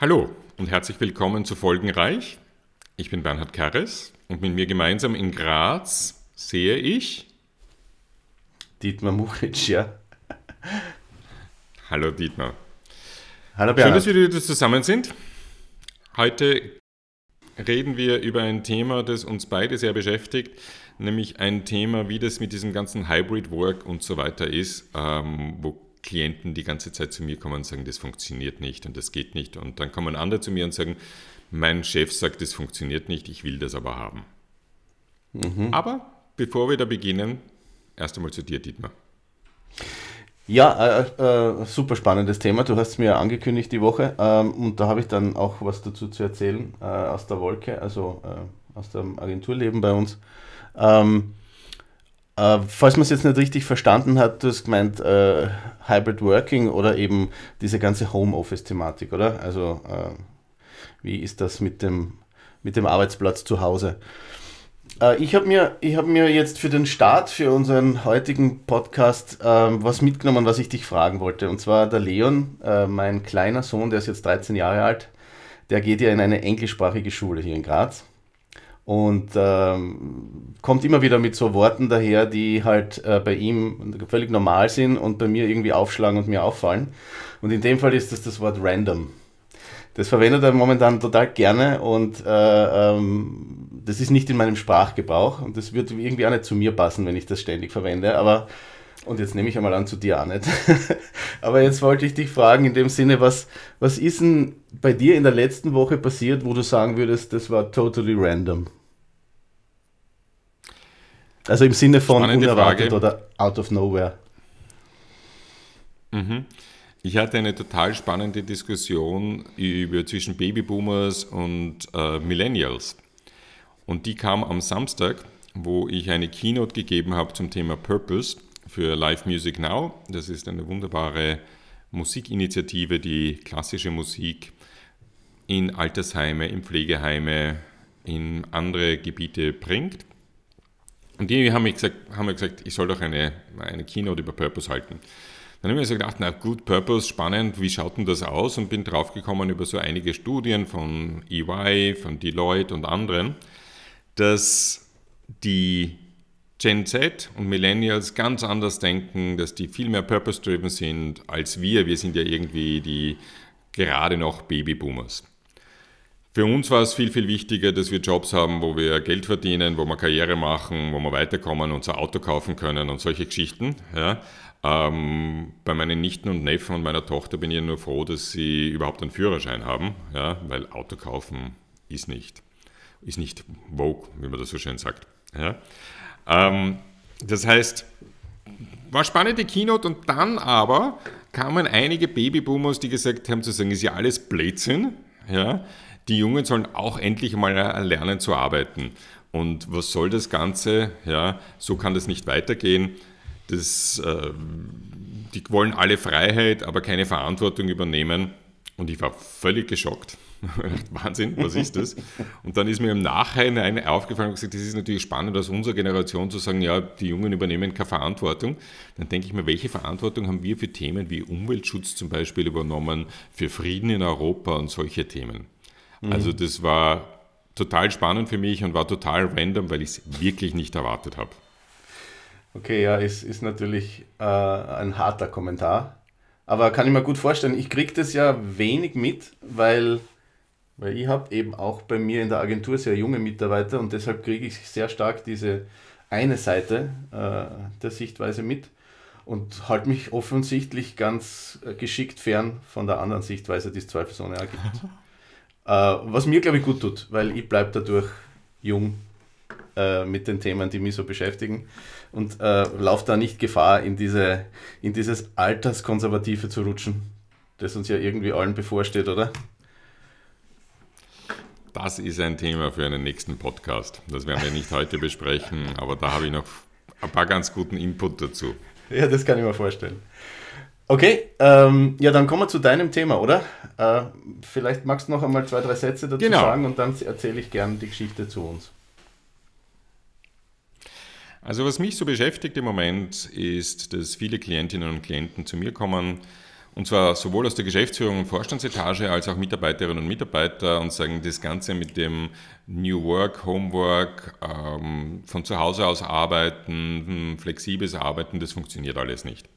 Hallo und herzlich willkommen zu Folgenreich. Ich bin Bernhard Karres und mit mir gemeinsam in Graz sehe ich Dietmar Muchitsch, ja. Hallo Dietmar. Hallo Schön, Bernhard. dass wir wieder zusammen sind. Heute reden wir über ein Thema, das uns beide sehr beschäftigt, nämlich ein Thema, wie das mit diesem ganzen Hybrid Work und so weiter ist, ähm, wo Klienten die ganze Zeit zu mir kommen und sagen, das funktioniert nicht und das geht nicht. Und dann kommen andere zu mir und sagen, mein Chef sagt, das funktioniert nicht, ich will das aber haben. Aber bevor wir da beginnen, erst einmal zu dir, Dietmar. Ja, äh, äh, super spannendes Thema. Du hast es mir angekündigt die Woche ähm, und da habe ich dann auch was dazu zu erzählen äh, aus der Wolke, also äh, aus dem Agenturleben bei uns. Ähm, äh, falls man es jetzt nicht richtig verstanden hat, du hast gemeint äh, Hybrid Working oder eben diese ganze Homeoffice-Thematik, oder? Also äh, wie ist das mit dem, mit dem Arbeitsplatz zu Hause? Äh, Ich habe mir, hab mir jetzt für den Start, für unseren heutigen Podcast, ähm, was mitgenommen, was ich dich fragen wollte. Und zwar der Leon, äh, mein kleiner Sohn, der ist jetzt 13 Jahre alt, der geht ja in eine englischsprachige Schule hier in Graz. Und ähm, kommt immer wieder mit so Worten daher, die halt äh, bei ihm völlig normal sind und bei mir irgendwie aufschlagen und mir auffallen. Und in dem Fall ist das das Wort random. Das verwendet er momentan total gerne und äh, ähm, das ist nicht in meinem Sprachgebrauch und das wird irgendwie auch nicht zu mir passen, wenn ich das ständig verwende. Aber und jetzt nehme ich einmal an zu dir auch nicht. Aber jetzt wollte ich dich fragen in dem Sinne, was, was ist denn bei dir in der letzten Woche passiert, wo du sagen würdest, das war totally random? Also im Sinne von Spannende unerwartet Frage. oder out of nowhere. Ich hatte eine total spannende Diskussion über, zwischen Babyboomers und äh, Millennials. Und die kam am Samstag, wo ich eine Keynote gegeben habe zum Thema Purpose für Live Music Now. Das ist eine wunderbare Musikinitiative, die klassische Musik in Altersheime, in Pflegeheime, in andere Gebiete bringt. Und die haben mir gesagt, haben mir gesagt ich soll doch eine, eine Keynote über Purpose halten. Dann habe ich mir so gedacht, na gut, Purpose, spannend, wie schaut denn das aus? Und bin draufgekommen über so einige Studien von EY, von Deloitte und anderen, dass die Gen Z und Millennials ganz anders denken, dass die viel mehr purpose-driven sind als wir. Wir sind ja irgendwie die gerade noch Babyboomers. Für uns war es viel, viel wichtiger, dass wir Jobs haben, wo wir Geld verdienen, wo wir Karriere machen, wo wir weiterkommen, unser Auto kaufen können und solche Geschichten. Ja. Ähm, bei meinen Nichten und Neffen und meiner Tochter bin ich nur froh, dass sie überhaupt einen Führerschein haben, ja, weil Auto kaufen ist nicht, ist nicht Vogue, wie man das so schön sagt. Ja. Ähm, das heißt, war spannende Keynote und dann aber kamen einige Babyboomers, die gesagt haben, zu sagen, ist ja alles Blödsinn, ja, die Jungen sollen auch endlich mal lernen zu arbeiten. Und was soll das Ganze? Ja, so kann das nicht weitergehen. Das, äh, die wollen alle Freiheit, aber keine Verantwortung übernehmen. Und ich war völlig geschockt. Wahnsinn, was ist das? Und dann ist mir im Nachhinein aufgefallen gesagt, das ist natürlich spannend aus unserer Generation zu sagen, ja, die Jungen übernehmen keine Verantwortung. Dann denke ich mir, welche Verantwortung haben wir für Themen wie Umweltschutz zum Beispiel übernommen, für Frieden in Europa und solche Themen? Also das war total spannend für mich und war total random, weil ich es wirklich nicht erwartet habe. Okay, ja, ist, ist natürlich äh, ein harter Kommentar. Aber kann ich mir gut vorstellen, ich kriege das ja wenig mit, weil, weil ich habe eben auch bei mir in der Agentur sehr junge Mitarbeiter und deshalb kriege ich sehr stark diese eine Seite äh, der Sichtweise mit und halte mich offensichtlich ganz äh, geschickt fern von der anderen Sichtweise, die es zweifelsohne auch gibt. äh, was mir, glaube ich, gut tut, weil ich bleibe dadurch jung äh, mit den Themen, die mich so beschäftigen und äh, laufe da nicht Gefahr, in, diese, in dieses Alterskonservative zu rutschen, das uns ja irgendwie allen bevorsteht, oder? Das ist ein Thema für einen nächsten Podcast. Das werden wir nicht heute besprechen, aber da habe ich noch ein paar ganz guten Input dazu. Ja, das kann ich mir vorstellen. Okay, ähm, ja, dann kommen wir zu deinem Thema, oder? Äh, vielleicht magst du noch einmal zwei, drei Sätze dazu Genau. sagen und dann erzähle ich gern die Geschichte zu uns. Also was mich so beschäftigt im Moment ist, dass viele Klientinnen und Klienten zu mir kommen Und zwar sowohl aus der Geschäftsführung und Vorstandsetage als auch Mitarbeiterinnen und Mitarbeiter und sagen, das Ganze mit dem New Work, Homework, ähm, von zu Hause aus arbeiten, hm, flexibles Arbeiten, das funktioniert alles nicht.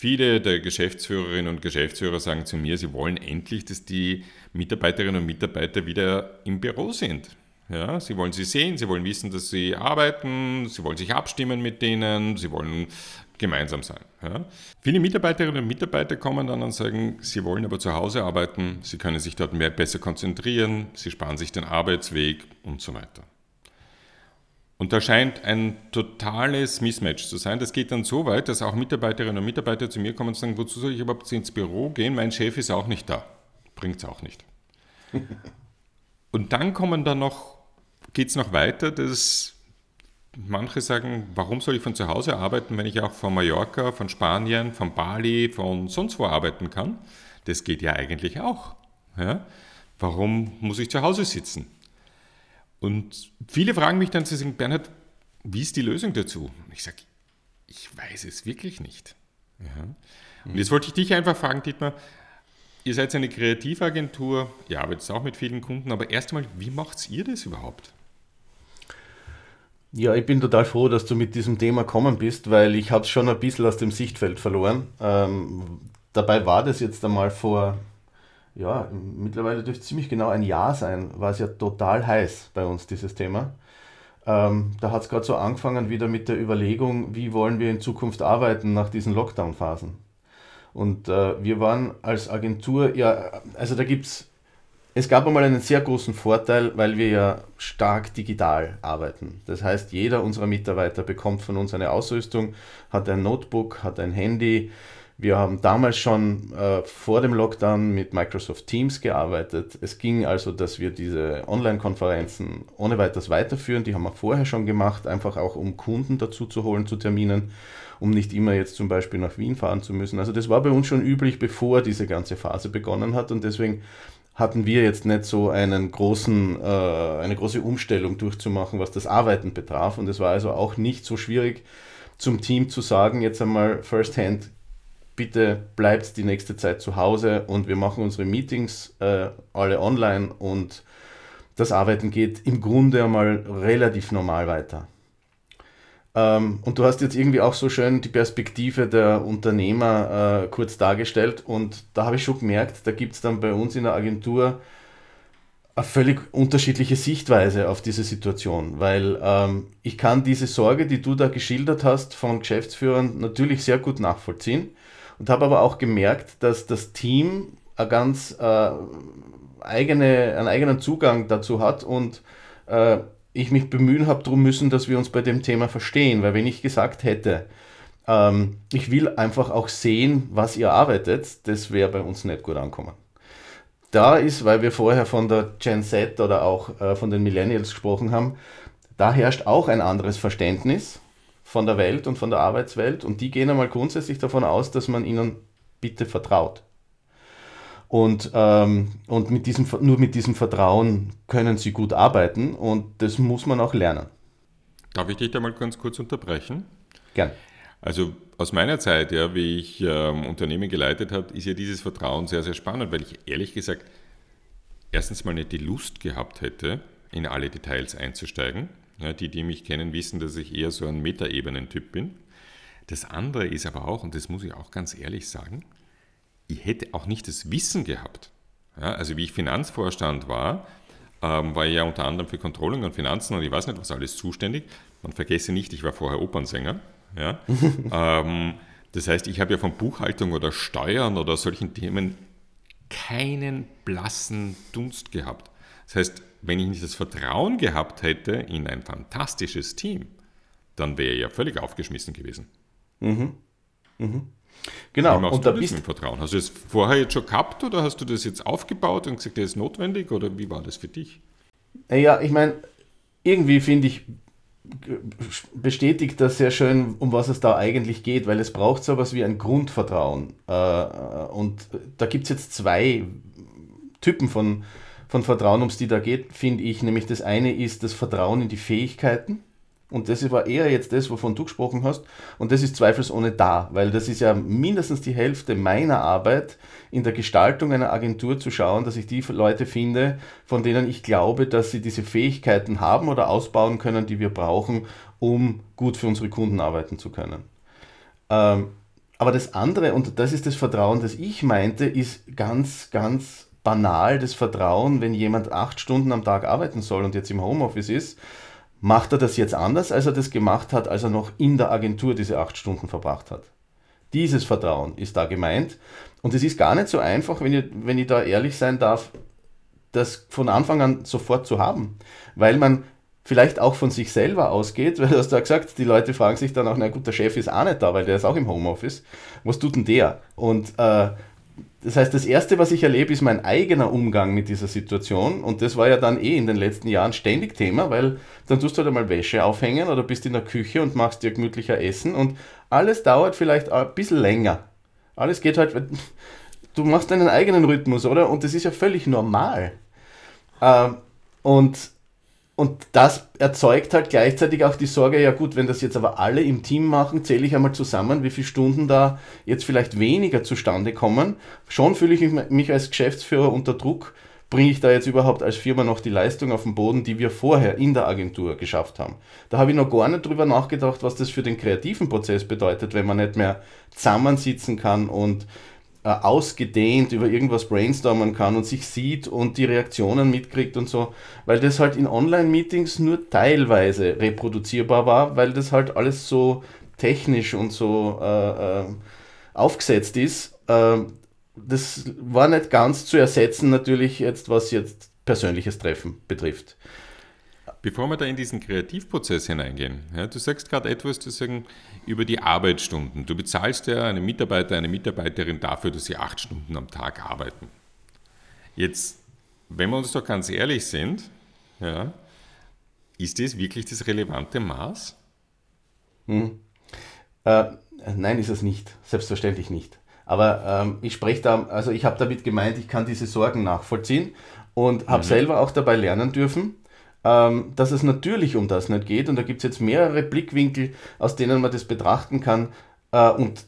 Viele der Geschäftsführerinnen und Geschäftsführer sagen zu mir, sie wollen endlich, dass die Mitarbeiterinnen und Mitarbeiter wieder im Büro sind. Ja, sie wollen sie sehen, sie wollen wissen, dass sie arbeiten, sie wollen sich abstimmen mit denen, sie wollen gemeinsam sein. Ja. Viele Mitarbeiterinnen und Mitarbeiter kommen dann und sagen, sie wollen aber zu Hause arbeiten, sie können sich dort mehr besser konzentrieren, sie sparen sich den Arbeitsweg und so weiter. Und da scheint ein totales Mismatch zu sein. Das geht dann so weit, dass auch Mitarbeiterinnen und Mitarbeiter zu mir kommen und sagen, wozu soll ich überhaupt ins Büro gehen? Mein Chef ist auch nicht da. Bringt es auch nicht. und dann kommen da noch, geht es noch weiter, dass manche sagen, warum soll ich von zu Hause arbeiten, wenn ich auch von Mallorca, von Spanien, von Bali, von sonst wo arbeiten kann? Das geht ja eigentlich auch. Ja? Warum muss ich zu Hause sitzen? Und viele fragen mich dann, sie sagen, Bernhard, wie ist die Lösung dazu? Und ich sage, ich weiß es wirklich nicht. Ja. Und jetzt wollte ich dich einfach fragen, Dietmar, ihr seid eine Kreativagentur, ihr arbeitet auch mit vielen Kunden, aber erstmal, wie macht ihr das überhaupt? Ja, ich bin total froh, dass du mit diesem Thema kommen bist, weil ich habe es schon ein bisschen aus dem Sichtfeld verloren. Ähm, dabei war das jetzt einmal vor ja, mittlerweile dürfte es ziemlich genau ein Jahr sein, war es ja total heiß bei uns, dieses Thema. Ähm, da hat es gerade so angefangen wieder mit der Überlegung, wie wollen wir in Zukunft arbeiten nach diesen Lockdown-Phasen. Und äh, wir waren als Agentur, ja, also da gibt es, es gab einmal einen sehr großen Vorteil, weil wir ja stark digital arbeiten. Das heißt, jeder unserer Mitarbeiter bekommt von uns eine Ausrüstung, hat ein Notebook, hat ein Handy, wir haben damals schon äh, vor dem Lockdown mit Microsoft Teams gearbeitet. Es ging also, dass wir diese Online-Konferenzen ohne weiteres weiterführen. Die haben wir vorher schon gemacht, einfach auch um Kunden dazu zu holen zu Terminen, um nicht immer jetzt zum Beispiel nach Wien fahren zu müssen. Also das war bei uns schon üblich, bevor diese ganze Phase begonnen hat und deswegen hatten wir jetzt nicht so einen großen, äh, eine große Umstellung durchzumachen, was das Arbeiten betraf. Und es war also auch nicht so schwierig, zum Team zu sagen, jetzt einmal firsthand, bitte bleibt die nächste Zeit zu Hause und wir machen unsere Meetings äh, alle online und das Arbeiten geht im Grunde einmal relativ normal weiter. Ähm, und du hast jetzt irgendwie auch so schön die Perspektive der Unternehmer äh, kurz dargestellt und da habe ich schon gemerkt, da gibt es dann bei uns in der Agentur eine völlig unterschiedliche Sichtweise auf diese Situation, weil ähm, ich kann diese Sorge, die du da geschildert hast von Geschäftsführern, natürlich sehr gut nachvollziehen und habe aber auch gemerkt, dass das Team eine ganz äh, eigene, einen eigenen Zugang dazu hat und äh, ich mich bemühen habe darum müssen, dass wir uns bei dem Thema verstehen, weil wenn ich gesagt hätte, ähm, ich will einfach auch sehen, was ihr arbeitet, das wäre bei uns nicht gut ankommen. Da ist, weil wir vorher von der Gen Z oder auch äh, von den Millennials gesprochen haben, da herrscht auch ein anderes Verständnis von der Welt und von der Arbeitswelt und die gehen einmal grundsätzlich davon aus, dass man ihnen bitte vertraut. Und, ähm, und mit diesem, nur mit diesem Vertrauen können sie gut arbeiten und das muss man auch lernen. Darf ich dich da mal ganz kurz unterbrechen? Gern. Also aus meiner Zeit, ja, wie ich ähm, Unternehmen geleitet habe, ist ja dieses Vertrauen sehr, sehr spannend, weil ich ehrlich gesagt erstens mal nicht die Lust gehabt hätte, in alle Details einzusteigen. Ja, die, die mich kennen, wissen, dass ich eher so ein Metaebenen-Typ bin. Das andere ist aber auch, und das muss ich auch ganz ehrlich sagen, ich hätte auch nicht das Wissen gehabt. Ja, also wie ich Finanzvorstand war, ähm, war ich ja unter anderem für Controlling und Finanzen und ich weiß nicht was alles zuständig. Man vergesse nicht, ich war vorher Opernsänger. Ja? ähm, das heißt, ich habe ja von Buchhaltung oder Steuern oder solchen Themen keinen blassen Dunst gehabt. Das heißt, wenn ich nicht das Vertrauen gehabt hätte in ein fantastisches Team, dann wäre ich ja völlig aufgeschmissen gewesen. Mhm. Mhm. Genau. Wie machst und du das mit Vertrauen? Hast du es vorher jetzt schon gehabt oder hast du das jetzt aufgebaut und gesagt, das ist notwendig oder wie war das für dich? Ja, ich meine, irgendwie finde ich, bestätigt das sehr schön, um was es da eigentlich geht, weil es braucht so etwas wie ein Grundvertrauen. Äh, und da gibt es jetzt zwei Typen von, von Vertrauen, um es die da geht, finde ich. Nämlich das eine ist das Vertrauen in die Fähigkeiten Und das war eher jetzt das, wovon du gesprochen hast. Und das ist zweifelsohne da, weil das ist ja mindestens die Hälfte meiner Arbeit in der Gestaltung einer Agentur zu schauen, dass ich die Leute finde, von denen ich glaube, dass sie diese Fähigkeiten haben oder ausbauen können, die wir brauchen, um gut für unsere Kunden arbeiten zu können. Ähm, aber das andere, und das ist das Vertrauen, das ich meinte, ist ganz, ganz banal das Vertrauen, wenn jemand acht Stunden am Tag arbeiten soll und jetzt im Homeoffice ist, macht er das jetzt anders, als er das gemacht hat, als er noch in der Agentur diese acht Stunden verbracht hat. Dieses Vertrauen ist da gemeint. Und es ist gar nicht so einfach, wenn ich, wenn ich da ehrlich sein darf, das von Anfang an sofort zu haben. Weil man vielleicht auch von sich selber ausgeht, weil du hast da gesagt, die Leute fragen sich dann auch, na gut, der Chef ist auch nicht da, weil der ist auch im Homeoffice. Was tut denn der? Und äh, das heißt, das Erste, was ich erlebe, ist mein eigener Umgang mit dieser Situation. Und das war ja dann eh in den letzten Jahren ständig Thema, weil dann tust du halt einmal Wäsche aufhängen oder bist in der Küche und machst dir gemütlicher Essen. Und alles dauert vielleicht ein bisschen länger. Alles geht halt, du machst deinen eigenen Rhythmus, oder? Und das ist ja völlig normal. Ähm, und und das erzeugt halt gleichzeitig auch die Sorge, ja gut, wenn das jetzt aber alle im Team machen, zähle ich einmal zusammen, wie viele Stunden da jetzt vielleicht weniger zustande kommen. Schon fühle ich mich als Geschäftsführer unter Druck, bringe ich da jetzt überhaupt als Firma noch die Leistung auf den Boden, die wir vorher in der Agentur geschafft haben. Da habe ich noch gar nicht drüber nachgedacht, was das für den kreativen Prozess bedeutet, wenn man nicht mehr zusammensitzen kann und äh, ausgedehnt über irgendwas brainstormen kann und sich sieht und die Reaktionen mitkriegt und so, weil das halt in Online-Meetings nur teilweise reproduzierbar war, weil das halt alles so technisch und so äh, äh, aufgesetzt ist. Äh, das war nicht ganz zu ersetzen, natürlich jetzt, was jetzt persönliches Treffen betrifft. Bevor wir da in diesen Kreativprozess hineingehen, ja, du sagst gerade etwas zu sagen über die Arbeitsstunden. Du bezahlst ja einen Mitarbeiter, eine Mitarbeiterin dafür, dass sie acht Stunden am Tag arbeiten. Jetzt, wenn wir uns doch ganz ehrlich sind, ja, ist das wirklich das relevante Maß? Hm. Äh, nein, ist es nicht. Selbstverständlich nicht. Aber ähm, ich spreche da, also ich habe damit gemeint, ich kann diese Sorgen nachvollziehen und habe mhm. selber auch dabei lernen dürfen ähm, dass es natürlich um das nicht geht. Und da gibt es jetzt mehrere Blickwinkel, aus denen man das betrachten kann. Äh, und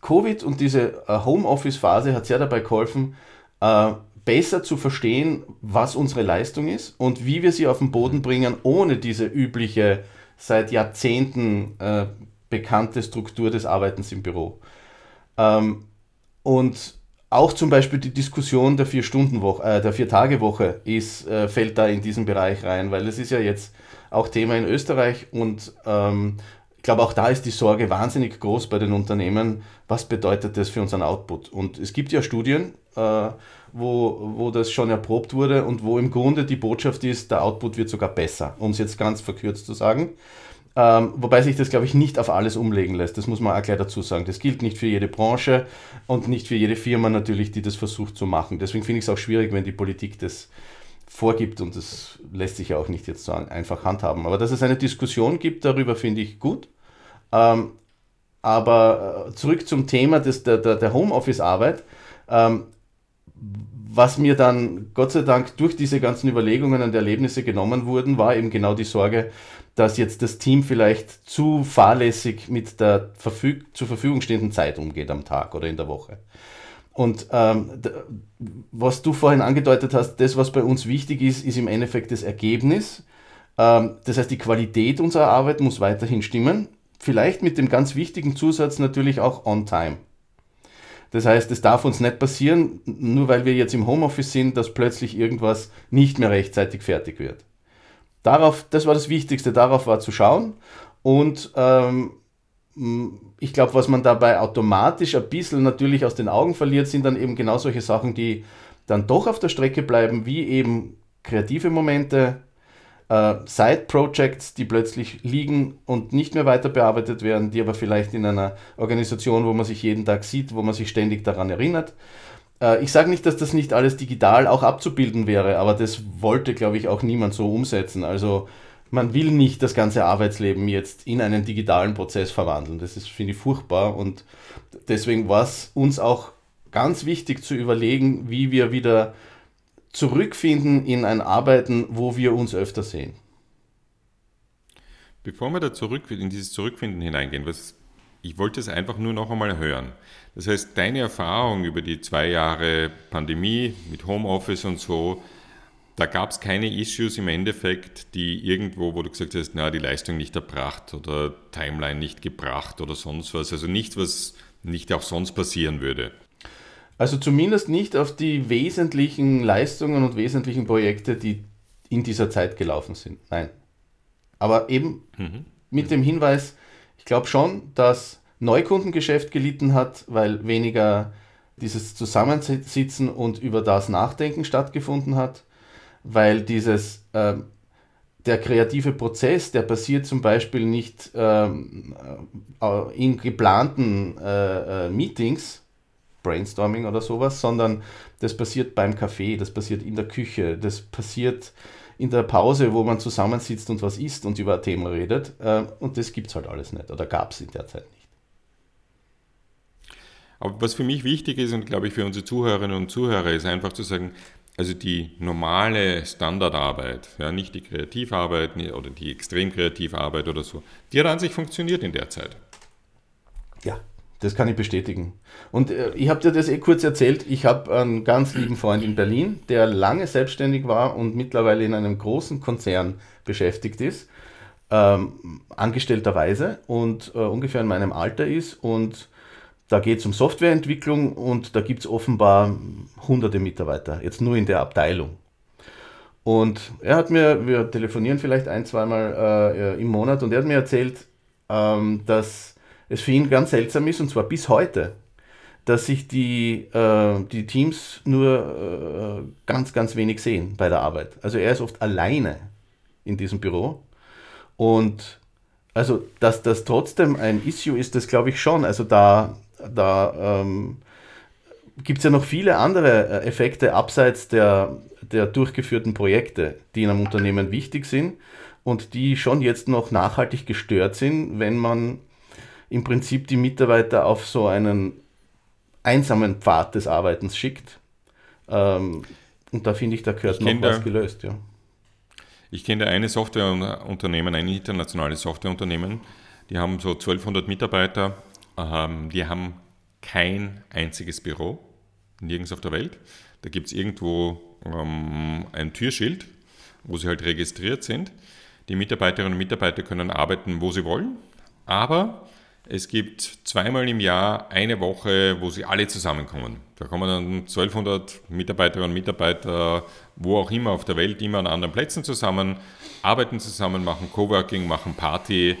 Covid und diese äh, Homeoffice-Phase hat sehr dabei geholfen, äh, besser zu verstehen, was unsere Leistung ist und wie wir sie auf den Boden bringen, ohne diese übliche, seit Jahrzehnten äh, bekannte Struktur des Arbeitens im Büro. Ähm, und auch zum Beispiel die Diskussion der Vier-Stunden-Woche, äh, der Vier-Tage-Woche ist, äh, fällt da in diesen Bereich rein, weil das ist ja jetzt auch Thema in Österreich und ähm, ich glaube, auch da ist die Sorge wahnsinnig groß bei den Unternehmen. Was bedeutet das für unseren Output? Und es gibt ja Studien, äh, wo, wo das schon erprobt wurde und wo im Grunde die Botschaft ist, der Output wird sogar besser, um es jetzt ganz verkürzt zu sagen. Ähm, wobei sich das, glaube ich, nicht auf alles umlegen lässt. Das muss man auch gleich dazu sagen. Das gilt nicht für jede Branche und nicht für jede Firma natürlich, die das versucht zu machen. Deswegen finde ich es auch schwierig, wenn die Politik das vorgibt und das lässt sich ja auch nicht jetzt so einfach handhaben. Aber dass es eine Diskussion gibt, darüber finde ich gut. Ähm, aber äh, zurück zum Thema des, der, der, Homeoffice-Arbeit. Ähm, was mir dann Gott sei Dank durch diese ganzen Überlegungen und Erlebnisse genommen wurden, war eben genau die Sorge, dass jetzt das Team vielleicht zu fahrlässig mit der Verfüg zur Verfügung stehenden Zeit umgeht am Tag oder in der Woche. Und ähm, was du vorhin angedeutet hast, das, was bei uns wichtig ist, ist im Endeffekt das Ergebnis. Ähm, das heißt, die Qualität unserer Arbeit muss weiterhin stimmen. Vielleicht mit dem ganz wichtigen Zusatz natürlich auch on time. Das heißt, es darf uns nicht passieren, nur weil wir jetzt im Homeoffice sind, dass plötzlich irgendwas nicht mehr rechtzeitig fertig wird. Darauf, das war das Wichtigste, darauf war zu schauen. Und ähm, ich glaube, was man dabei automatisch ein bisschen natürlich aus den Augen verliert, sind dann eben genau solche Sachen, die dann doch auf der Strecke bleiben, wie eben kreative Momente, äh, Side-Projects, die plötzlich liegen und nicht mehr weiter bearbeitet werden, die aber vielleicht in einer Organisation, wo man sich jeden Tag sieht, wo man sich ständig daran erinnert, äh, ich sage nicht, dass das nicht alles digital auch abzubilden wäre, aber das wollte, glaube ich, auch niemand so umsetzen. Also man will nicht das ganze Arbeitsleben jetzt in einen digitalen Prozess verwandeln. Das ist, finde ich, furchtbar. Und deswegen war es uns auch ganz wichtig zu überlegen, wie wir wieder zurückfinden in ein Arbeiten, wo wir uns öfter sehen. Bevor wir da zurück in dieses Zurückfinden hineingehen, was ich wollte es einfach nur noch einmal hören. Das heißt, deine Erfahrung über die zwei Jahre Pandemie mit Homeoffice und so, da gab es keine Issues im Endeffekt, die irgendwo, wo du gesagt hast, na, die Leistung nicht erbracht oder Timeline nicht gebracht oder sonst was. Also nichts, was nicht auch sonst passieren würde. Also zumindest nicht auf die wesentlichen Leistungen und wesentlichen Projekte, die in dieser Zeit gelaufen sind. Nein. Aber eben mhm. mit dem Hinweis, ich glaube schon, dass Neukundengeschäft gelitten hat, weil weniger dieses Zusammensitzen und über das Nachdenken stattgefunden hat, weil dieses äh, der kreative Prozess, der passiert zum Beispiel nicht ähm, äh, in geplanten äh, äh, Meetings, Brainstorming oder sowas, sondern das passiert beim Kaffee, das passiert in der Küche, das passiert in der Pause, wo man zusammensitzt und was isst und über ein Thema redet. Äh, und das gibt es halt alles nicht oder gab es in der Zeit nicht. Aber was für mich wichtig ist und glaube ich für unsere Zuhörerinnen und Zuhörer ist einfach zu sagen, also die normale Standardarbeit, ja, nicht die Kreativarbeit oder die extrem Kreativarbeit oder so, die hat an sich funktioniert in der Zeit. Ja, das kann ich bestätigen. Und äh, ich habe dir das eh kurz erzählt. Ich habe einen ganz lieben Freund in Berlin, der lange selbstständig war und mittlerweile in einem großen Konzern beschäftigt ist, ähm, angestellterweise und äh, ungefähr in meinem Alter ist. Und da geht es um Softwareentwicklung und da gibt es offenbar hunderte Mitarbeiter, jetzt nur in der Abteilung. Und er hat mir, wir telefonieren vielleicht ein, zweimal äh, im Monat, und er hat mir erzählt, ähm, dass es für ihn ganz seltsam ist, und zwar bis heute, dass sich die, äh, die Teams nur äh, ganz, ganz wenig sehen bei der Arbeit. Also er ist oft alleine in diesem Büro. Und also, dass das trotzdem ein Issue ist, das glaube ich schon. Also da, da ähm, gibt es ja noch viele andere äh, Effekte abseits der, der durchgeführten Projekte, die in einem Unternehmen wichtig sind und die schon jetzt noch nachhaltig gestört sind, wenn man im Prinzip die Mitarbeiter auf so einen einsamen Pfad des Arbeitens schickt. Ähm, und da finde ich, da gehört noch was gelöst. Ja. Ich kenne eine Softwareunternehmen, ein internationales Softwareunternehmen, die haben so 1200 Mitarbeiter, ähm, die haben kein einziges Büro, nirgends auf der Welt. Da gibt es irgendwo ähm, ein Türschild, wo sie halt registriert sind. Die Mitarbeiterinnen und Mitarbeiter können arbeiten, wo sie wollen, aber es gibt zweimal im Jahr eine Woche, wo sie alle zusammenkommen. Da kommen dann 1200 Mitarbeiterinnen und Mitarbeiter, wo auch immer auf der Welt, immer an anderen Plätzen zusammen, arbeiten zusammen, machen Coworking, machen Party,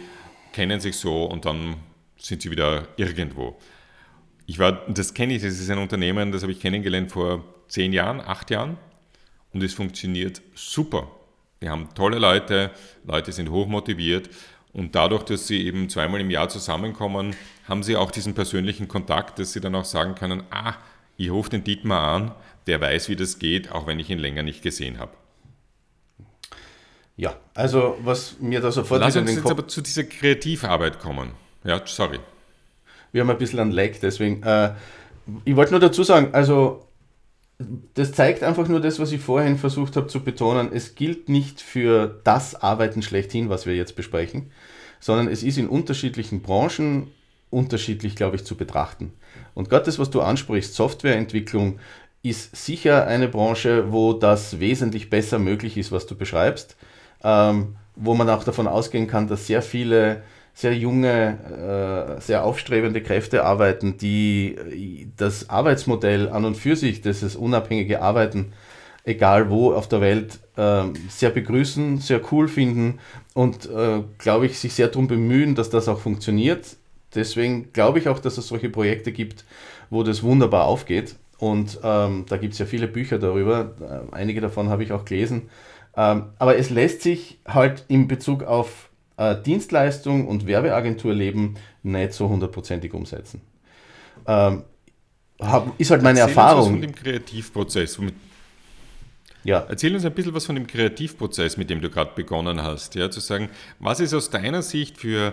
kennen sich so und dann sind sie wieder irgendwo. Ich war, das kenne ich, das ist ein Unternehmen, das habe ich kennengelernt vor zehn Jahren, acht Jahren und es funktioniert super. Die haben tolle Leute, Leute sind hochmotiviert und dadurch, dass sie eben zweimal im Jahr zusammenkommen, haben sie auch diesen persönlichen Kontakt, dass sie dann auch sagen können, ah, ich rufe den Dietmar an, der weiß, wie das geht, auch wenn ich ihn länger nicht gesehen habe. Ja, also was mir da sofort Lass uns jetzt aber zu dieser Kreativarbeit kommen. Ja, sorry. Wir haben ein bisschen einen Lag, deswegen. Äh, ich wollte nur dazu sagen, also das zeigt einfach nur das, was ich vorhin versucht habe zu betonen. Es gilt nicht für das Arbeiten schlechthin, was wir jetzt besprechen, sondern es ist in unterschiedlichen Branchen unterschiedlich, glaube ich, zu betrachten. Und gerade das, was du ansprichst, Softwareentwicklung, ist sicher eine Branche, wo das wesentlich besser möglich ist, was du beschreibst, ähm, wo man auch davon ausgehen kann, dass sehr viele sehr junge, äh, sehr aufstrebende Kräfte arbeiten, die äh, das Arbeitsmodell an und für sich, dieses unabhängige Arbeiten, egal wo auf der Welt, ähm, sehr begrüßen, sehr cool finden und, äh, glaube ich, sich sehr darum bemühen, dass das auch funktioniert. Deswegen glaube ich auch, dass es solche Projekte gibt, wo das wunderbar aufgeht. Und ähm, da gibt es ja viele Bücher darüber. einige davon habe ich auch gelesen. Ähm, aber es lässt sich halt in Bezug auf äh, Dienstleistung und Werbeagenturleben nicht so hundertprozentig umsetzen. Ähm, hab, ist halt meine Erzähl Erfahrung. Uns was von dem Kreativprozess. Ja. Erzähl uns ein bisschen was von dem Kreativprozess, mit dem du gerade begonnen hast. Ja, zu sagen, was ist aus deiner Sicht für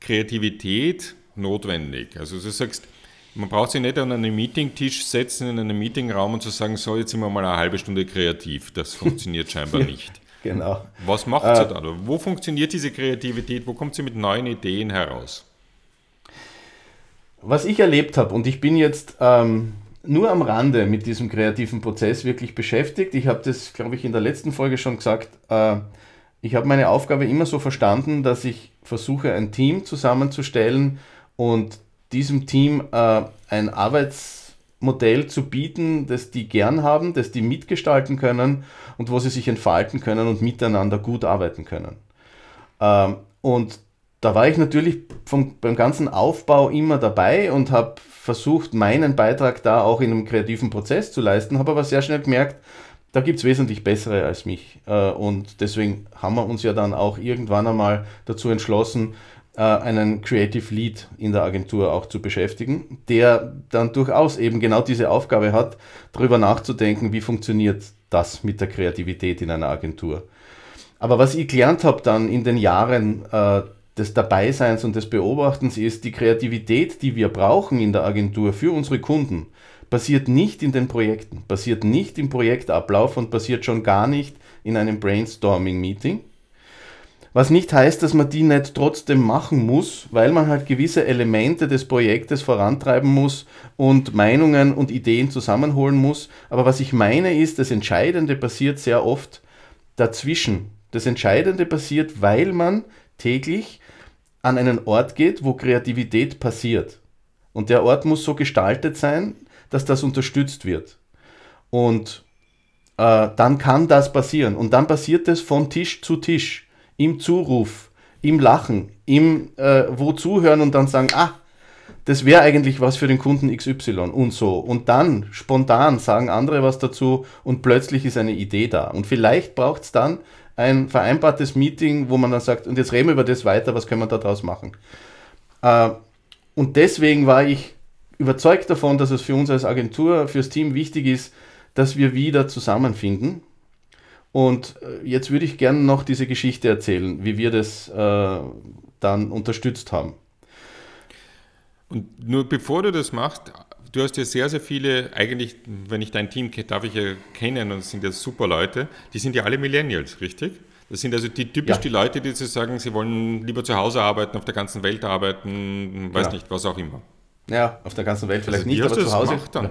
Kreativität notwendig? Also du sagst, man braucht sich nicht an einen Meetingtisch setzen, in einen Meetingraum und zu sagen, so, jetzt sind wir mal eine halbe Stunde kreativ. Das funktioniert scheinbar nicht. Genau. Was macht äh, sie da? Wo funktioniert diese Kreativität? Wo kommt sie mit neuen Ideen heraus? Was ich erlebt habe, und ich bin jetzt ähm, nur am Rande mit diesem kreativen Prozess wirklich beschäftigt. Ich habe das, glaube ich, in der letzten Folge schon gesagt. Äh, ich habe meine Aufgabe immer so verstanden, dass ich versuche, ein Team zusammenzustellen und diesem Team äh, ein Arbeitsmodell zu bieten, das die gern haben, das die mitgestalten können und wo sie sich entfalten können und miteinander gut arbeiten können. Ähm, und da war ich natürlich vom, beim ganzen Aufbau immer dabei und habe versucht, meinen Beitrag da auch in einem kreativen Prozess zu leisten, habe aber sehr schnell gemerkt, da gibt es wesentlich bessere als mich. Äh, und deswegen haben wir uns ja dann auch irgendwann einmal dazu entschlossen, einen Creative Lead in der Agentur auch zu beschäftigen, der dann durchaus eben genau diese Aufgabe hat, darüber nachzudenken, wie funktioniert das mit der Kreativität in einer Agentur. Aber was ich gelernt habe dann in den Jahren äh, des Dabeiseins und des Beobachtens ist, die Kreativität, die wir brauchen in der Agentur für unsere Kunden, passiert nicht in den Projekten, passiert nicht im Projektablauf und passiert schon gar nicht in einem Brainstorming-Meeting. Was nicht heißt, dass man die nicht trotzdem machen muss, weil man halt gewisse Elemente des Projektes vorantreiben muss und Meinungen und Ideen zusammenholen muss. Aber was ich meine ist, das Entscheidende passiert sehr oft dazwischen. Das Entscheidende passiert, weil man täglich an einen Ort geht, wo Kreativität passiert. Und der Ort muss so gestaltet sein, dass das unterstützt wird. Und äh, dann kann das passieren. Und dann passiert es von Tisch zu Tisch, im Zuruf, im Lachen, im äh, wo zuhören und dann sagen, ah, das wäre eigentlich was für den Kunden XY und so. Und dann spontan sagen andere was dazu und plötzlich ist eine Idee da. Und vielleicht braucht es dann ein vereinbartes Meeting, wo man dann sagt, und jetzt reden wir über das weiter, was können wir daraus machen. Äh, und deswegen war ich überzeugt davon, dass es für uns als Agentur, fürs Team wichtig ist, dass wir wieder zusammenfinden. Und äh, jetzt würde ich gerne noch diese Geschichte erzählen, wie wir das äh, dann unterstützt haben. Und nur bevor du das machst, du hast ja sehr, sehr viele, eigentlich, wenn ich dein Team darf ich ja kennen und sind ja super Leute, die sind ja alle Millennials, richtig? Das sind also die typisch ja. die Leute, die zu sagen, sie wollen lieber zu Hause arbeiten, auf der ganzen Welt arbeiten, weiß ja. nicht, was auch immer. Ja, auf der ganzen Welt vielleicht also nicht, aber zu Hause. Gemacht dann?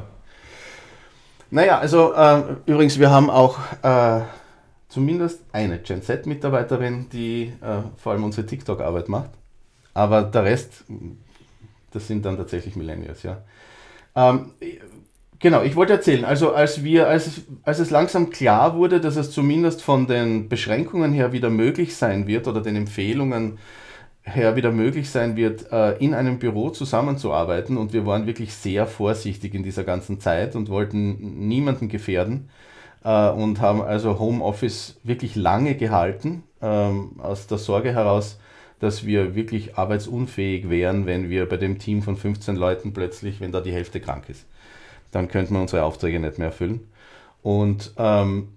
Naja, also äh, übrigens, wir haben auch äh, zumindest eine Gen Z-Mitarbeiterin, die äh, vor allem unsere TikTok-Arbeit macht. Aber der Rest, das sind dann tatsächlich Millennials, ja. Ähm, genau, ich wollte erzählen, also als wir, als, als es langsam klar wurde, dass es zumindest von den Beschränkungen her wieder möglich sein wird oder den Empfehlungen her wieder möglich sein wird, äh, in einem Büro zusammenzuarbeiten und wir waren wirklich sehr vorsichtig in dieser ganzen Zeit und wollten niemanden gefährden äh, und haben also Homeoffice wirklich lange gehalten, ähm, aus der Sorge heraus, dass wir wirklich arbeitsunfähig wären, wenn wir bei dem Team von 15 Leuten plötzlich, wenn da die Hälfte krank ist. Dann könnten wir unsere Aufträge nicht mehr erfüllen. Und, ähm,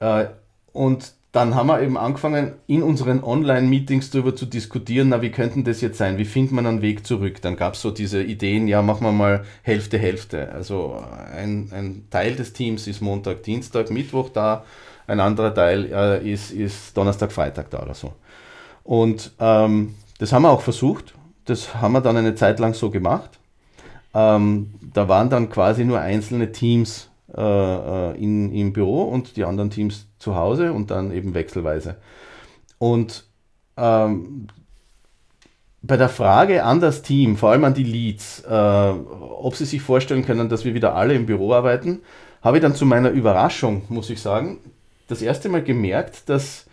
äh, und dann haben wir eben angefangen, in unseren Online-Meetings darüber zu diskutieren, na, wie könnten das jetzt sein? Wie findet man einen Weg zurück? Dann gab es so diese Ideen, ja, machen wir mal Hälfte, Hälfte. Also ein, ein Teil des Teams ist Montag, Dienstag, Mittwoch da, ein anderer Teil äh, ist, ist Donnerstag, Freitag da oder so. Und ähm, das haben wir auch versucht. Das haben wir dann eine Zeit lang so gemacht. Ähm, da waren dann quasi nur einzelne Teams äh, äh, in, im Büro und die anderen Teams zu Hause und dann eben wechselweise. Und ähm, bei der Frage an das Team, vor allem an die Leads, äh, ob sie sich vorstellen können, dass wir wieder alle im Büro arbeiten, habe ich dann zu meiner Überraschung, muss ich sagen, das erste Mal gemerkt, dass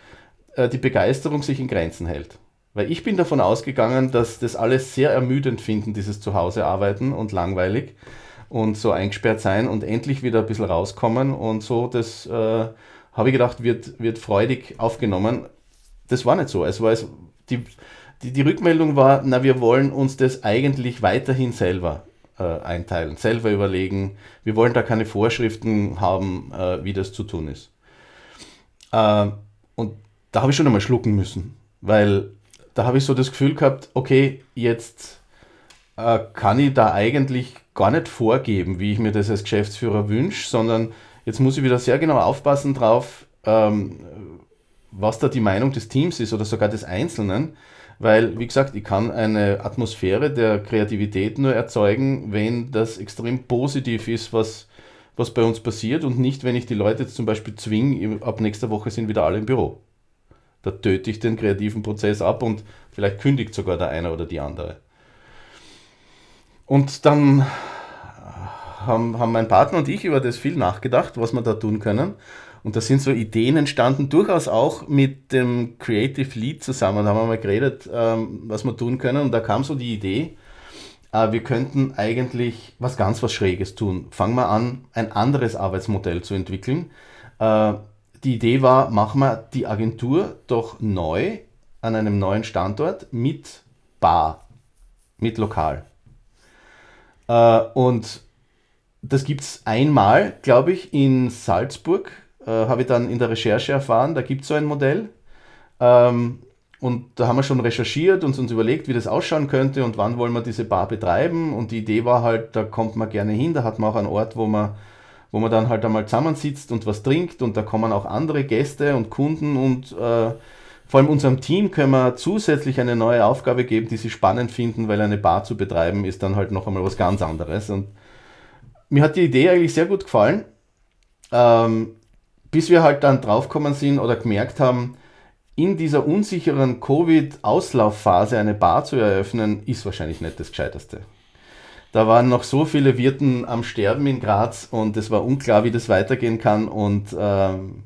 äh, die Begeisterung sich in Grenzen hält. Weil ich bin davon ausgegangen, dass das alles sehr ermüdend finden, dieses Zuhause-Arbeiten und langweilig und so eingesperrt sein und endlich wieder ein bisschen rauskommen und so, das äh, habe ich gedacht, wird, wird freudig aufgenommen. Das war nicht so. Es war es, die, die, die Rückmeldung war, na, wir wollen uns das eigentlich weiterhin selber äh, einteilen, selber überlegen. Wir wollen da keine Vorschriften haben, äh, wie das zu tun ist. Äh, und da habe ich schon einmal schlucken müssen, weil da habe ich so das Gefühl gehabt, okay, jetzt äh, kann ich da eigentlich gar nicht vorgeben, wie ich mir das als Geschäftsführer wünsche, sondern jetzt muss ich wieder sehr genau aufpassen drauf, ähm, was da die Meinung des Teams ist oder sogar des Einzelnen. Weil, wie gesagt, ich kann eine Atmosphäre der Kreativität nur erzeugen, wenn das extrem positiv ist, was, was bei uns passiert und nicht, wenn ich die Leute jetzt zum Beispiel zwinge, ab nächster Woche sind wieder alle im Büro. Da töte ich den kreativen Prozess ab und vielleicht kündigt sogar der eine oder die andere. Und dann haben, haben mein Partner und ich über das viel nachgedacht, was wir da tun können. Und da sind so Ideen entstanden, durchaus auch mit dem Creative Lead zusammen. Da haben wir mal geredet, ähm, was wir tun können. Und da kam so die Idee, äh, wir könnten eigentlich was ganz was Schräges tun. Fangen wir an, ein anderes Arbeitsmodell zu entwickeln. Äh, die Idee war, machen wir die Agentur doch neu an einem neuen Standort mit Bar, mit Lokal. Äh, und das gibt es einmal, glaube ich, in Salzburg, äh, habe ich dann in der Recherche erfahren, da gibt es so ein Modell. Ähm, und da haben wir schon recherchiert und uns überlegt, wie das ausschauen könnte und wann wollen wir diese Bar betreiben. Und die Idee war halt, da kommt man gerne hin, da hat man auch einen Ort, wo man, wo man dann halt einmal zusammensitzt und was trinkt und da kommen auch andere Gäste und Kunden und äh, vor allem unserem Team können wir zusätzlich eine neue Aufgabe geben, die sie spannend finden, weil eine Bar zu betreiben ist dann halt noch einmal was ganz anderes. Und mir hat die Idee eigentlich sehr gut gefallen, ähm, bis wir halt dann draufgekommen sind oder gemerkt haben, in dieser unsicheren Covid-Auslaufphase eine Bar zu eröffnen, ist wahrscheinlich nicht das Gescheiteste. Da waren noch so viele Wirten am Sterben in Graz und es war unklar, wie das weitergehen kann. Und ähm,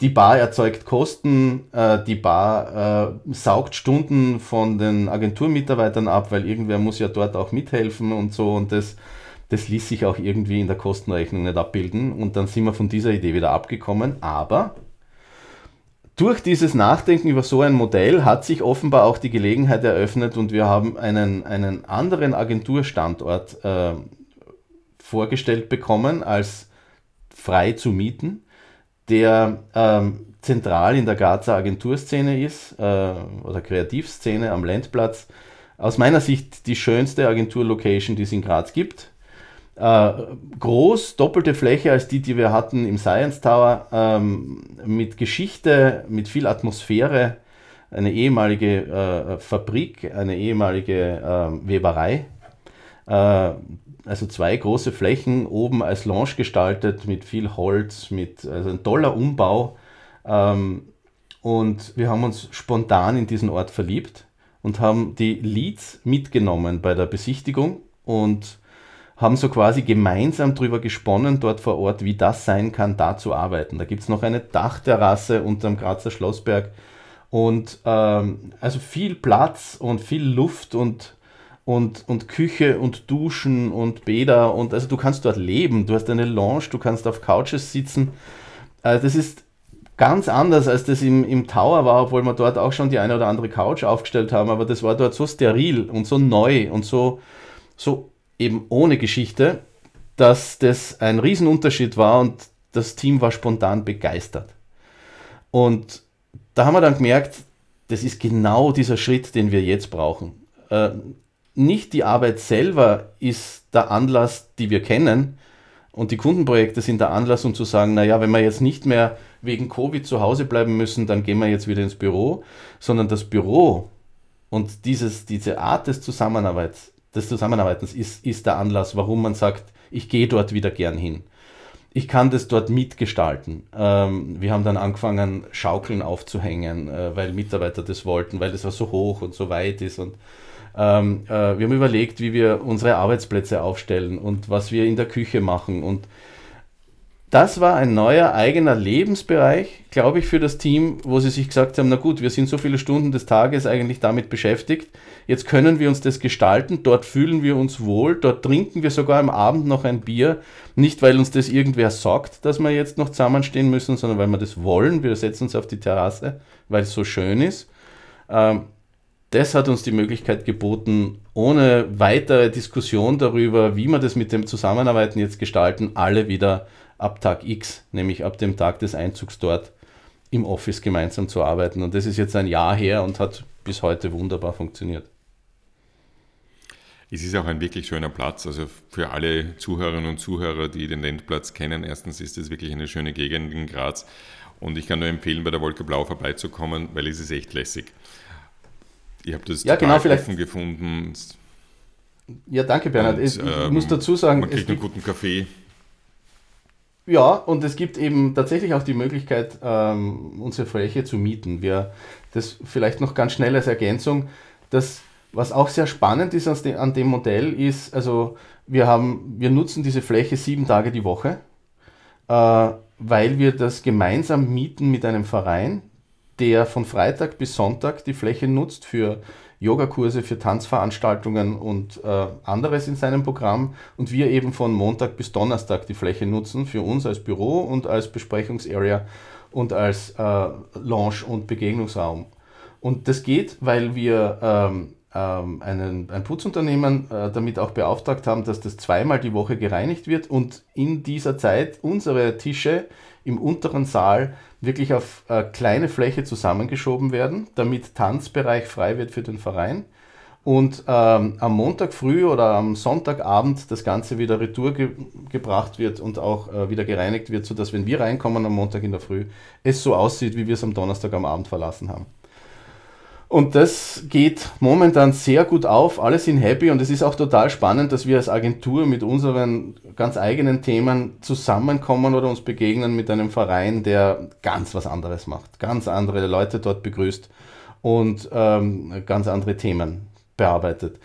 die Bar erzeugt Kosten, äh, die Bar äh, saugt Stunden von den Agenturmitarbeitern ab, weil irgendwer muss ja dort auch mithelfen und so. Und das das ließ sich auch irgendwie in der Kostenrechnung nicht abbilden und dann sind wir von dieser Idee wieder abgekommen. Aber durch dieses Nachdenken über so ein Modell hat sich offenbar auch die Gelegenheit eröffnet und wir haben einen, einen anderen Agenturstandort äh, vorgestellt bekommen als frei zu mieten, der ähm, zentral in der Grazer Agenturszene ist äh, oder Kreativszene am Lendplatz. Aus meiner Sicht die schönste Agenturlocation, die es in Graz gibt äh, groß, doppelte Fläche als die, die wir hatten im Science Tower, ähm, mit Geschichte, mit viel Atmosphäre, eine ehemalige äh, Fabrik, eine ehemalige äh, Weberei. Also zwei große Flächen, oben als Lounge gestaltet, mit viel Holz, mit also ein toller Umbau. Ähm, und wir haben uns spontan in diesen Ort verliebt und haben die Leads mitgenommen bei der Besichtigung und haben so quasi gemeinsam darüber gesponnen, dort vor Ort, wie das sein kann, da zu arbeiten. Da gibt es noch eine Dachterrasse unterm Grazer Schlossberg und ähm, also viel Platz und viel Luft und, und, und Küche und Duschen und Bäder und also du kannst dort leben, du hast eine Lounge, du kannst auf Couches sitzen. Also das ist ganz anders, als das im, im Tower war, obwohl wir dort auch schon die eine oder andere Couch aufgestellt haben, aber das war dort so steril und so neu und so, so eben ohne Geschichte, dass das ein Riesenunterschied war und das Team war spontan begeistert. Und da haben wir dann gemerkt, das ist genau dieser Schritt, den wir jetzt brauchen. Äh, nicht die Arbeit selber ist der Anlass, die wir kennen, und die Kundenprojekte sind der Anlass, um zu sagen, naja, wenn wir jetzt nicht mehr wegen Covid zu Hause bleiben müssen, dann gehen wir jetzt wieder ins Büro, sondern das Büro und dieses, diese Art des Zusammenarbeits des Zusammenarbeitens ist, ist der Anlass, warum man sagt, ich gehe dort wieder gern hin. Ich kann das dort mitgestalten. Ähm, wir haben dann angefangen, Schaukeln aufzuhängen, äh, weil Mitarbeiter das wollten, weil es so hoch und so weit ist. Und ähm, äh, wir haben überlegt, wie wir unsere Arbeitsplätze aufstellen und was wir in der Küche machen. Und das war ein neuer eigener Lebensbereich, glaube ich, für das Team, wo sie sich gesagt haben, na gut, wir sind so viele Stunden des Tages eigentlich damit beschäftigt, jetzt können wir uns das gestalten, dort fühlen wir uns wohl, dort trinken wir sogar am Abend noch ein Bier, nicht weil uns das irgendwer sagt, dass wir jetzt noch zusammenstehen müssen, sondern weil wir das wollen, wir setzen uns auf die Terrasse, weil es so schön ist. Ähm, das hat uns die Möglichkeit geboten, ohne weitere Diskussion darüber, wie wir das mit dem Zusammenarbeiten jetzt gestalten, alle wieder ab Tag X, nämlich ab dem Tag des Einzugs dort im Office gemeinsam zu arbeiten. Und das ist jetzt ein Jahr her und hat bis heute wunderbar funktioniert. Es ist auch ein wirklich schöner Platz. Also für alle Zuhörerinnen und Zuhörer, die den Lendplatz kennen, erstens ist es wirklich eine schöne Gegend in Graz. Und ich kann nur empfehlen, bei der Wolke Blau vorbeizukommen, weil es ist echt lässig. Ich habe das ja, total genau, offen gefunden. Ja, danke Bernhard. Und, ich ähm, muss dazu sagen, man kriegt einen guten Kaffee. Ja, und es gibt eben tatsächlich auch die Möglichkeit, ähm, unsere Fläche zu mieten. Wir, das vielleicht noch ganz schnell als Ergänzung, das, was auch sehr spannend ist an dem Modell, ist, also wir, haben, wir nutzen diese Fläche sieben Tage die Woche, äh, weil wir das gemeinsam mieten mit einem Verein, der von Freitag bis Sonntag die Fläche nutzt für Yogakurse, für Tanzveranstaltungen und äh, anderes in seinem Programm und wir eben von Montag bis Donnerstag die Fläche nutzen für uns als Büro und als Besprechungsarea und als äh, Lounge und Begegnungsraum. Und das geht, weil wir ähm, ähm, einen, ein Putzunternehmen äh, damit auch beauftragt haben, dass das zweimal die Woche gereinigt wird und in dieser Zeit unsere Tische im unteren Saal wirklich auf äh, kleine Fläche zusammengeschoben werden, damit Tanzbereich frei wird für den Verein. Und ähm, am Montag früh oder am Sonntagabend das Ganze wieder retour ge gebracht wird und auch äh, wieder gereinigt wird, sodass, wenn wir reinkommen am Montag in der Früh, es so aussieht, wie wir es am Donnerstag am Abend verlassen haben. Und das geht momentan sehr gut auf, alle sind happy und es ist auch total spannend, dass wir als Agentur mit unseren ganz eigenen Themen zusammenkommen oder uns begegnen mit einem Verein, der ganz was anderes macht, ganz andere Leute dort begrüßt und ähm, ganz andere Themen bearbeitet.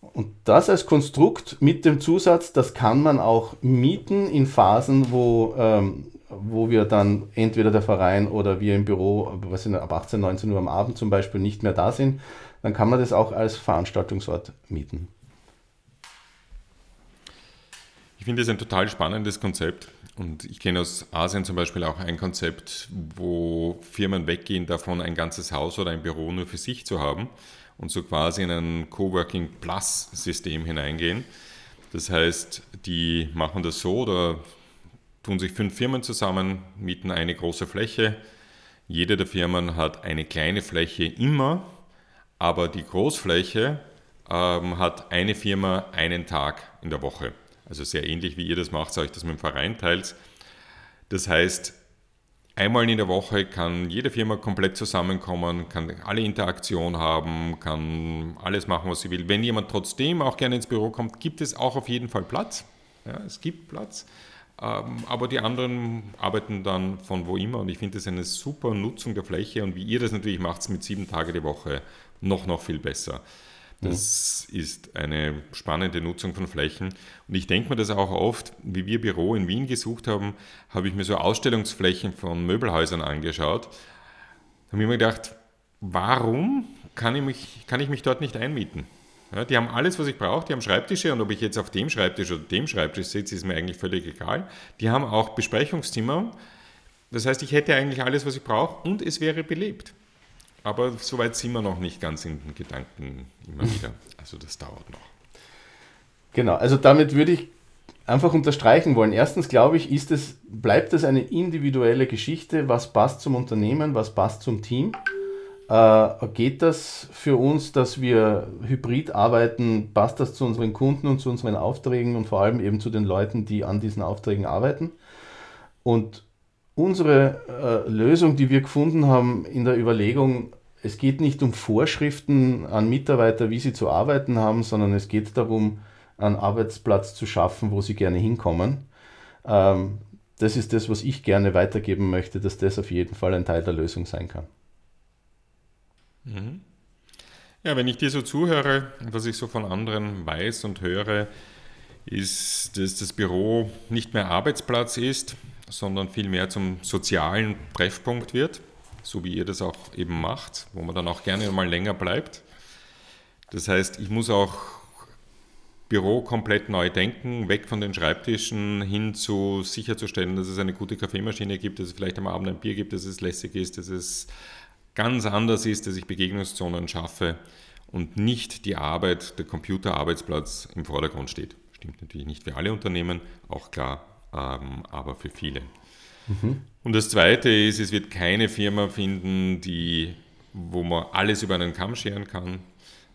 Und das als Konstrukt mit dem Zusatz, das kann man auch mieten in Phasen, wo ähm, wo wir dann entweder der Verein oder wir im Büro, was sind, ab 18, 19 Uhr am Abend zum Beispiel nicht mehr da sind, dann kann man das auch als Veranstaltungsort mieten. Ich finde das ein total spannendes Konzept und ich kenne aus Asien zum Beispiel auch ein Konzept, wo Firmen weggehen davon, ein ganzes Haus oder ein Büro nur für sich zu haben und so quasi in ein Coworking Plus System hineingehen. Das heißt, die machen das so oder tun sich fünf Firmen zusammen, mieten eine große Fläche. Jede der Firmen hat eine kleine Fläche immer, aber die Großfläche ähm, hat eine Firma einen Tag in der Woche. Also sehr ähnlich wie ihr das macht, euch das mit dem Verein teilt. Das heißt, einmal in der Woche kann jede Firma komplett zusammenkommen, kann alle Interaktion haben, kann alles machen, was sie will. Wenn jemand trotzdem auch gerne ins Büro kommt, gibt es auch auf jeden Fall Platz. Ja, es gibt Platz. Ähm, aber die anderen arbeiten dann von wo immer und ich finde das eine super Nutzung der Fläche und wie ihr das natürlich macht mit sieben Tage die Woche noch, noch viel besser. Das mhm. ist eine spannende Nutzung von Flächen. Und ich denke mir das auch oft, wie wir Büro in Wien gesucht haben, habe ich mir so Ausstellungsflächen von Möbelhäusern angeschaut. Da habe ich mir gedacht, warum kann ich mich, kann ich mich dort nicht einmieten? Ja, die haben alles, was ich brauche. Die haben Schreibtische und ob ich jetzt auf dem Schreibtisch oder dem Schreibtisch sitze, ist mir eigentlich völlig egal. Die haben auch Besprechungszimmer. Das heißt, ich hätte eigentlich alles, was ich brauche und es wäre belebt. Aber soweit sind wir noch nicht ganz in den Gedanken immer wieder. Also das dauert noch. Genau, also damit würde ich einfach unterstreichen wollen. Erstens glaube ich, ist es, bleibt es eine individuelle Geschichte, was passt zum Unternehmen, was passt zum Team. Äh, geht das für uns, dass wir hybrid arbeiten? Passt das zu unseren Kunden und zu unseren Aufträgen und vor allem eben zu den Leuten, die an diesen Aufträgen arbeiten? Und unsere äh, Lösung, die wir gefunden haben in der Überlegung, es geht nicht um Vorschriften an Mitarbeiter, wie sie zu arbeiten haben, sondern es geht darum, einen Arbeitsplatz zu schaffen, wo sie gerne hinkommen. Ähm, das ist das, was ich gerne weitergeben möchte, dass das auf jeden Fall ein Teil der Lösung sein kann. Mhm. Ja, wenn ich dir so zuhöre, was ich so von anderen weiß und höre, ist, dass das Büro nicht mehr Arbeitsplatz ist, sondern vielmehr zum sozialen Treffpunkt wird, so wie ihr das auch eben macht, wo man dann auch gerne mal länger bleibt. Das heißt, ich muss auch Büro komplett neu denken, weg von den Schreibtischen hin zu sicherzustellen, dass es eine gute Kaffeemaschine gibt, dass es vielleicht am Abend ein Bier gibt, dass es lässig ist, dass es ganz anders ist, dass ich Begegnungszonen schaffe und nicht die Arbeit, der Computerarbeitsplatz im Vordergrund steht. Stimmt natürlich nicht für alle Unternehmen, auch klar, ähm, aber für viele. Mhm. Und das Zweite ist, es wird keine Firma finden, die, wo man alles über einen Kamm scheren kann.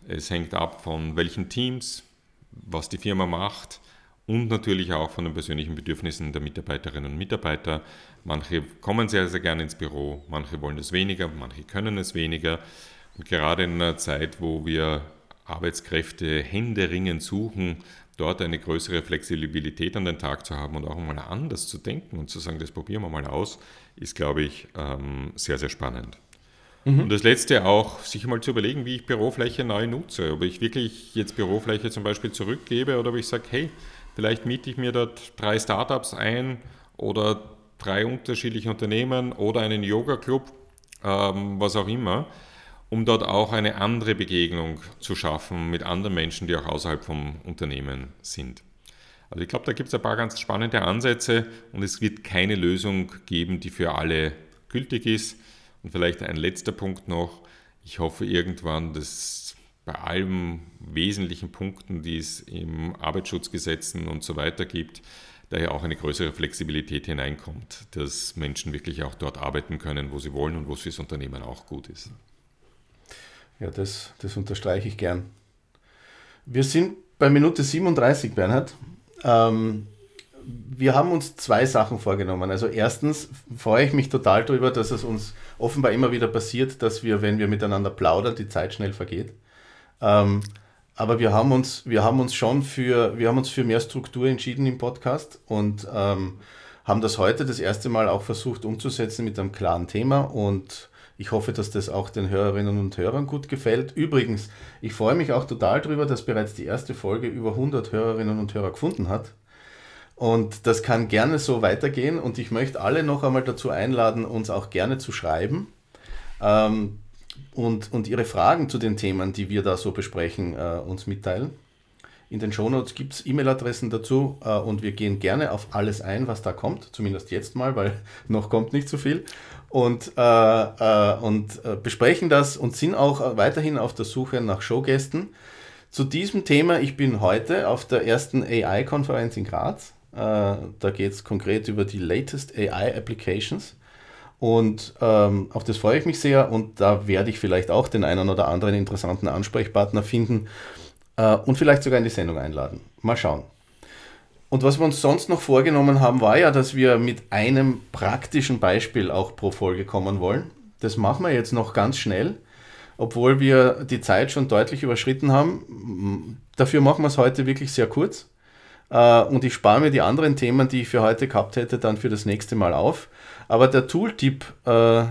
Es hängt ab von welchen Teams, was die Firma macht und natürlich auch von den persönlichen Bedürfnissen der Mitarbeiterinnen und Mitarbeiter. Manche kommen sehr, sehr gerne ins Büro, manche wollen es weniger, manche können es weniger. Und gerade in einer Zeit, wo wir Arbeitskräfte händeringend suchen, dort eine größere Flexibilität an den Tag zu haben und auch mal anders zu denken und zu sagen, das probieren wir mal aus, ist, glaube ich, ähm, sehr, sehr spannend. Mhm. Und das Letzte auch, sich mal zu überlegen, wie ich Bürofläche neu nutze. Ob ich wirklich jetzt Bürofläche zum Beispiel zurückgebe oder ob ich sage, hey, vielleicht miete ich mir dort drei Startups ein oder drei unterschiedliche Unternehmen oder einen Yoga-Club, ähm, was auch immer, um dort auch eine andere Begegnung zu schaffen mit anderen Menschen, die auch außerhalb vom Unternehmen sind. Also ich glaube, da gibt es ein paar ganz spannende Ansätze und es wird keine Lösung geben, die für alle gültig ist. Und vielleicht ein letzter Punkt noch. Ich hoffe irgendwann, dass bei allen wesentlichen Punkten, die es im Arbeitsschutzgesetzen und so weiter gibt, daher auch eine größere Flexibilität hineinkommt, dass Menschen wirklich auch dort arbeiten können, wo sie wollen und wo es für das Unternehmen auch gut ist. Ja, das, das unterstreiche ich gern. Wir sind bei Minute 37, Bernhard. Ähm, wir haben uns zwei Sachen vorgenommen. Also erstens freue ich mich total darüber, dass es uns offenbar immer wieder passiert, dass wir, wenn wir miteinander plaudern, die Zeit schnell vergeht. Ähm, aber wir haben uns, wir haben uns schon für, wir haben uns für mehr Struktur entschieden im Podcast und ähm, haben das heute das erste Mal auch versucht umzusetzen mit einem klaren Thema und ich hoffe, dass das auch den Hörerinnen und Hörern gut gefällt. Übrigens, ich freue mich auch total darüber, dass bereits die erste Folge über 100 Hörerinnen und Hörer gefunden hat. Und das kann gerne so weitergehen. Und ich möchte alle noch einmal dazu einladen, uns auch gerne zu schreiben ähm, und, und ihre Fragen zu den Themen, die wir da so besprechen, äh, uns mitteilen. In den Shownotes gibt es E-Mail-Adressen dazu äh, und wir gehen gerne auf alles ein, was da kommt, zumindest jetzt mal, weil noch kommt nicht so viel. Und, äh, äh und äh, besprechen das und sind auch weiterhin auf der Suche nach Showgästen. Zu diesem Thema, ich bin heute auf der ersten AI-Konferenz in Graz äh, da geht es konkret über die latest AI Applications. Und ähm, auf das freue ich mich sehr und da werde ich vielleicht auch den einen oder anderen interessanten Ansprechpartner finden äh, und vielleicht sogar in die Sendung einladen. Mal schauen. Und was wir uns sonst noch vorgenommen haben, war ja, dass wir mit einem praktischen Beispiel auch pro Folge kommen wollen. Das machen wir jetzt noch ganz schnell, obwohl wir die Zeit schon deutlich überschritten haben. Dafür machen wir es heute wirklich sehr kurz. Äh, und ich spare mir die anderen Themen, die ich für heute gehabt hätte, dann für das nächste Mal auf. Aber der Tooltip äh,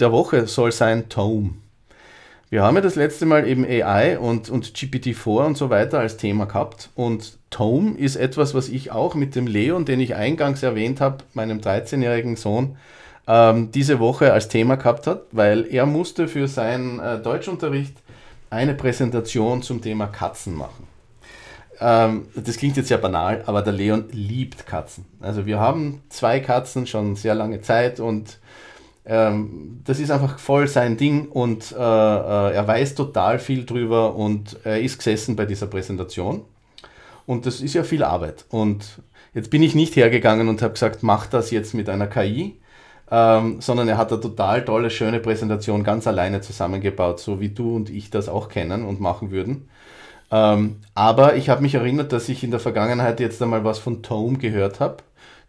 der Woche soll sein Tome. Wir haben ja das letzte Mal eben AI und, und GPT-4 und so weiter als Thema gehabt. Und Tome ist etwas, was ich auch mit dem Leon, den ich eingangs erwähnt habe, meinem 13-jährigen Sohn, ähm, diese Woche als Thema gehabt hat, weil er musste für seinen äh, Deutschunterricht eine Präsentation zum Thema Katzen machen. Ähm, das klingt jetzt ja banal, aber der Leon liebt Katzen. Also wir haben zwei Katzen schon sehr lange Zeit und ähm, das ist einfach voll sein Ding und äh, äh, er weiß total viel drüber und er ist gesessen bei dieser Präsentation. Und das ist ja viel Arbeit. Und jetzt bin ich nicht hergegangen und habe gesagt, mach das jetzt mit einer KI, ähm, sondern er hat eine total tolle, schöne Präsentation ganz alleine zusammengebaut, so wie du und ich das auch kennen und machen würden. Ähm, aber ich habe mich erinnert, dass ich in der Vergangenheit jetzt einmal was von Tome gehört habe,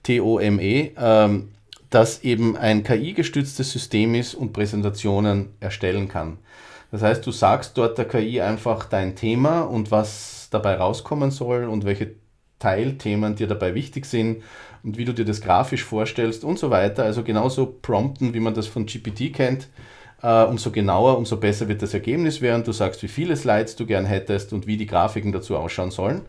T-O-M-E, ähm, das eben ein KI-gestütztes System ist und Präsentationen erstellen kann. Das heißt, du sagst dort der KI einfach dein Thema und was dabei rauskommen soll und welche Teilthemen dir dabei wichtig sind und wie du dir das grafisch vorstellst und so weiter. Also genauso prompten, wie man das von GPT kennt, Uh, umso genauer, umso besser wird das Ergebnis werden. Du sagst, wie viele Slides du gern hättest und wie die Grafiken dazu ausschauen sollen.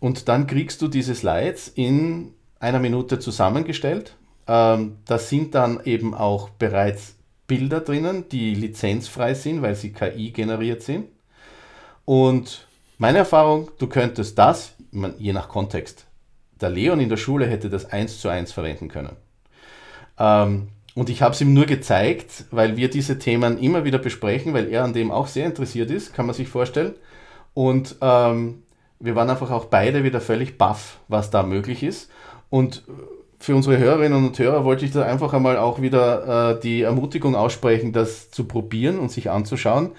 Und dann kriegst du diese Slides in einer Minute zusammengestellt. Ähm, da sind dann eben auch bereits Bilder drinnen, die lizenzfrei sind, weil sie KI generiert sind. Und meine Erfahrung, du könntest das, je nach Kontext, der Leon in der Schule hätte das eins zu eins verwenden können. Ähm, und ich habe es ihm nur gezeigt, weil wir diese Themen immer wieder besprechen, weil er an dem auch sehr interessiert ist, kann man sich vorstellen. Und ähm, wir waren einfach auch beide wieder völlig baff, was da möglich ist. Und für unsere Hörerinnen und Hörer wollte ich da einfach einmal auch wieder äh, die Ermutigung aussprechen, das zu probieren und sich anzuschauen,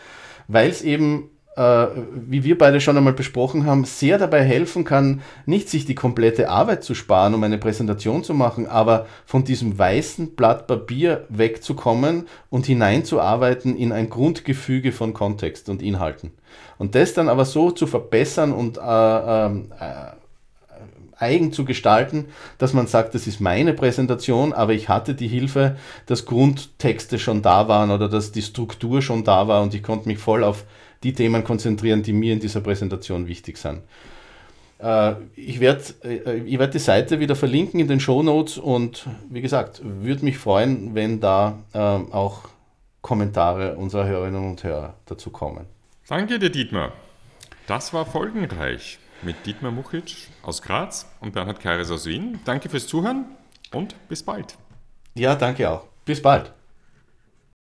weil es eben äh, wie wir beide schon einmal besprochen haben, sehr dabei helfen kann, nicht sich die komplette Arbeit zu sparen, um eine Präsentation zu machen, aber von diesem weißen Blatt Papier wegzukommen und hineinzuarbeiten in ein Grundgefüge von Kontext und Inhalten. Und das dann aber so zu verbessern und äh, ähm, äh, eigen zu gestalten, dass man sagt, das ist meine Präsentation, aber ich hatte die Hilfe, dass Grundtexte schon da waren oder dass die Struktur schon da war und ich konnte mich voll auf die Themen konzentrieren, die mir in dieser Präsentation wichtig sind. Äh, ich werde äh, ich werd die Seite wieder verlinken in den Show Notes und wie gesagt, würde mich freuen, wenn da äh, auch Kommentare unserer Hörerinnen und Hörer dazu kommen. Danke dir, Dietmar. Das war folgenreich mit Dietmar Muchic aus Graz und Bernhard Keires aus Wien. Danke fürs Zuhören und bis bald. Ja, danke auch. Bis bald.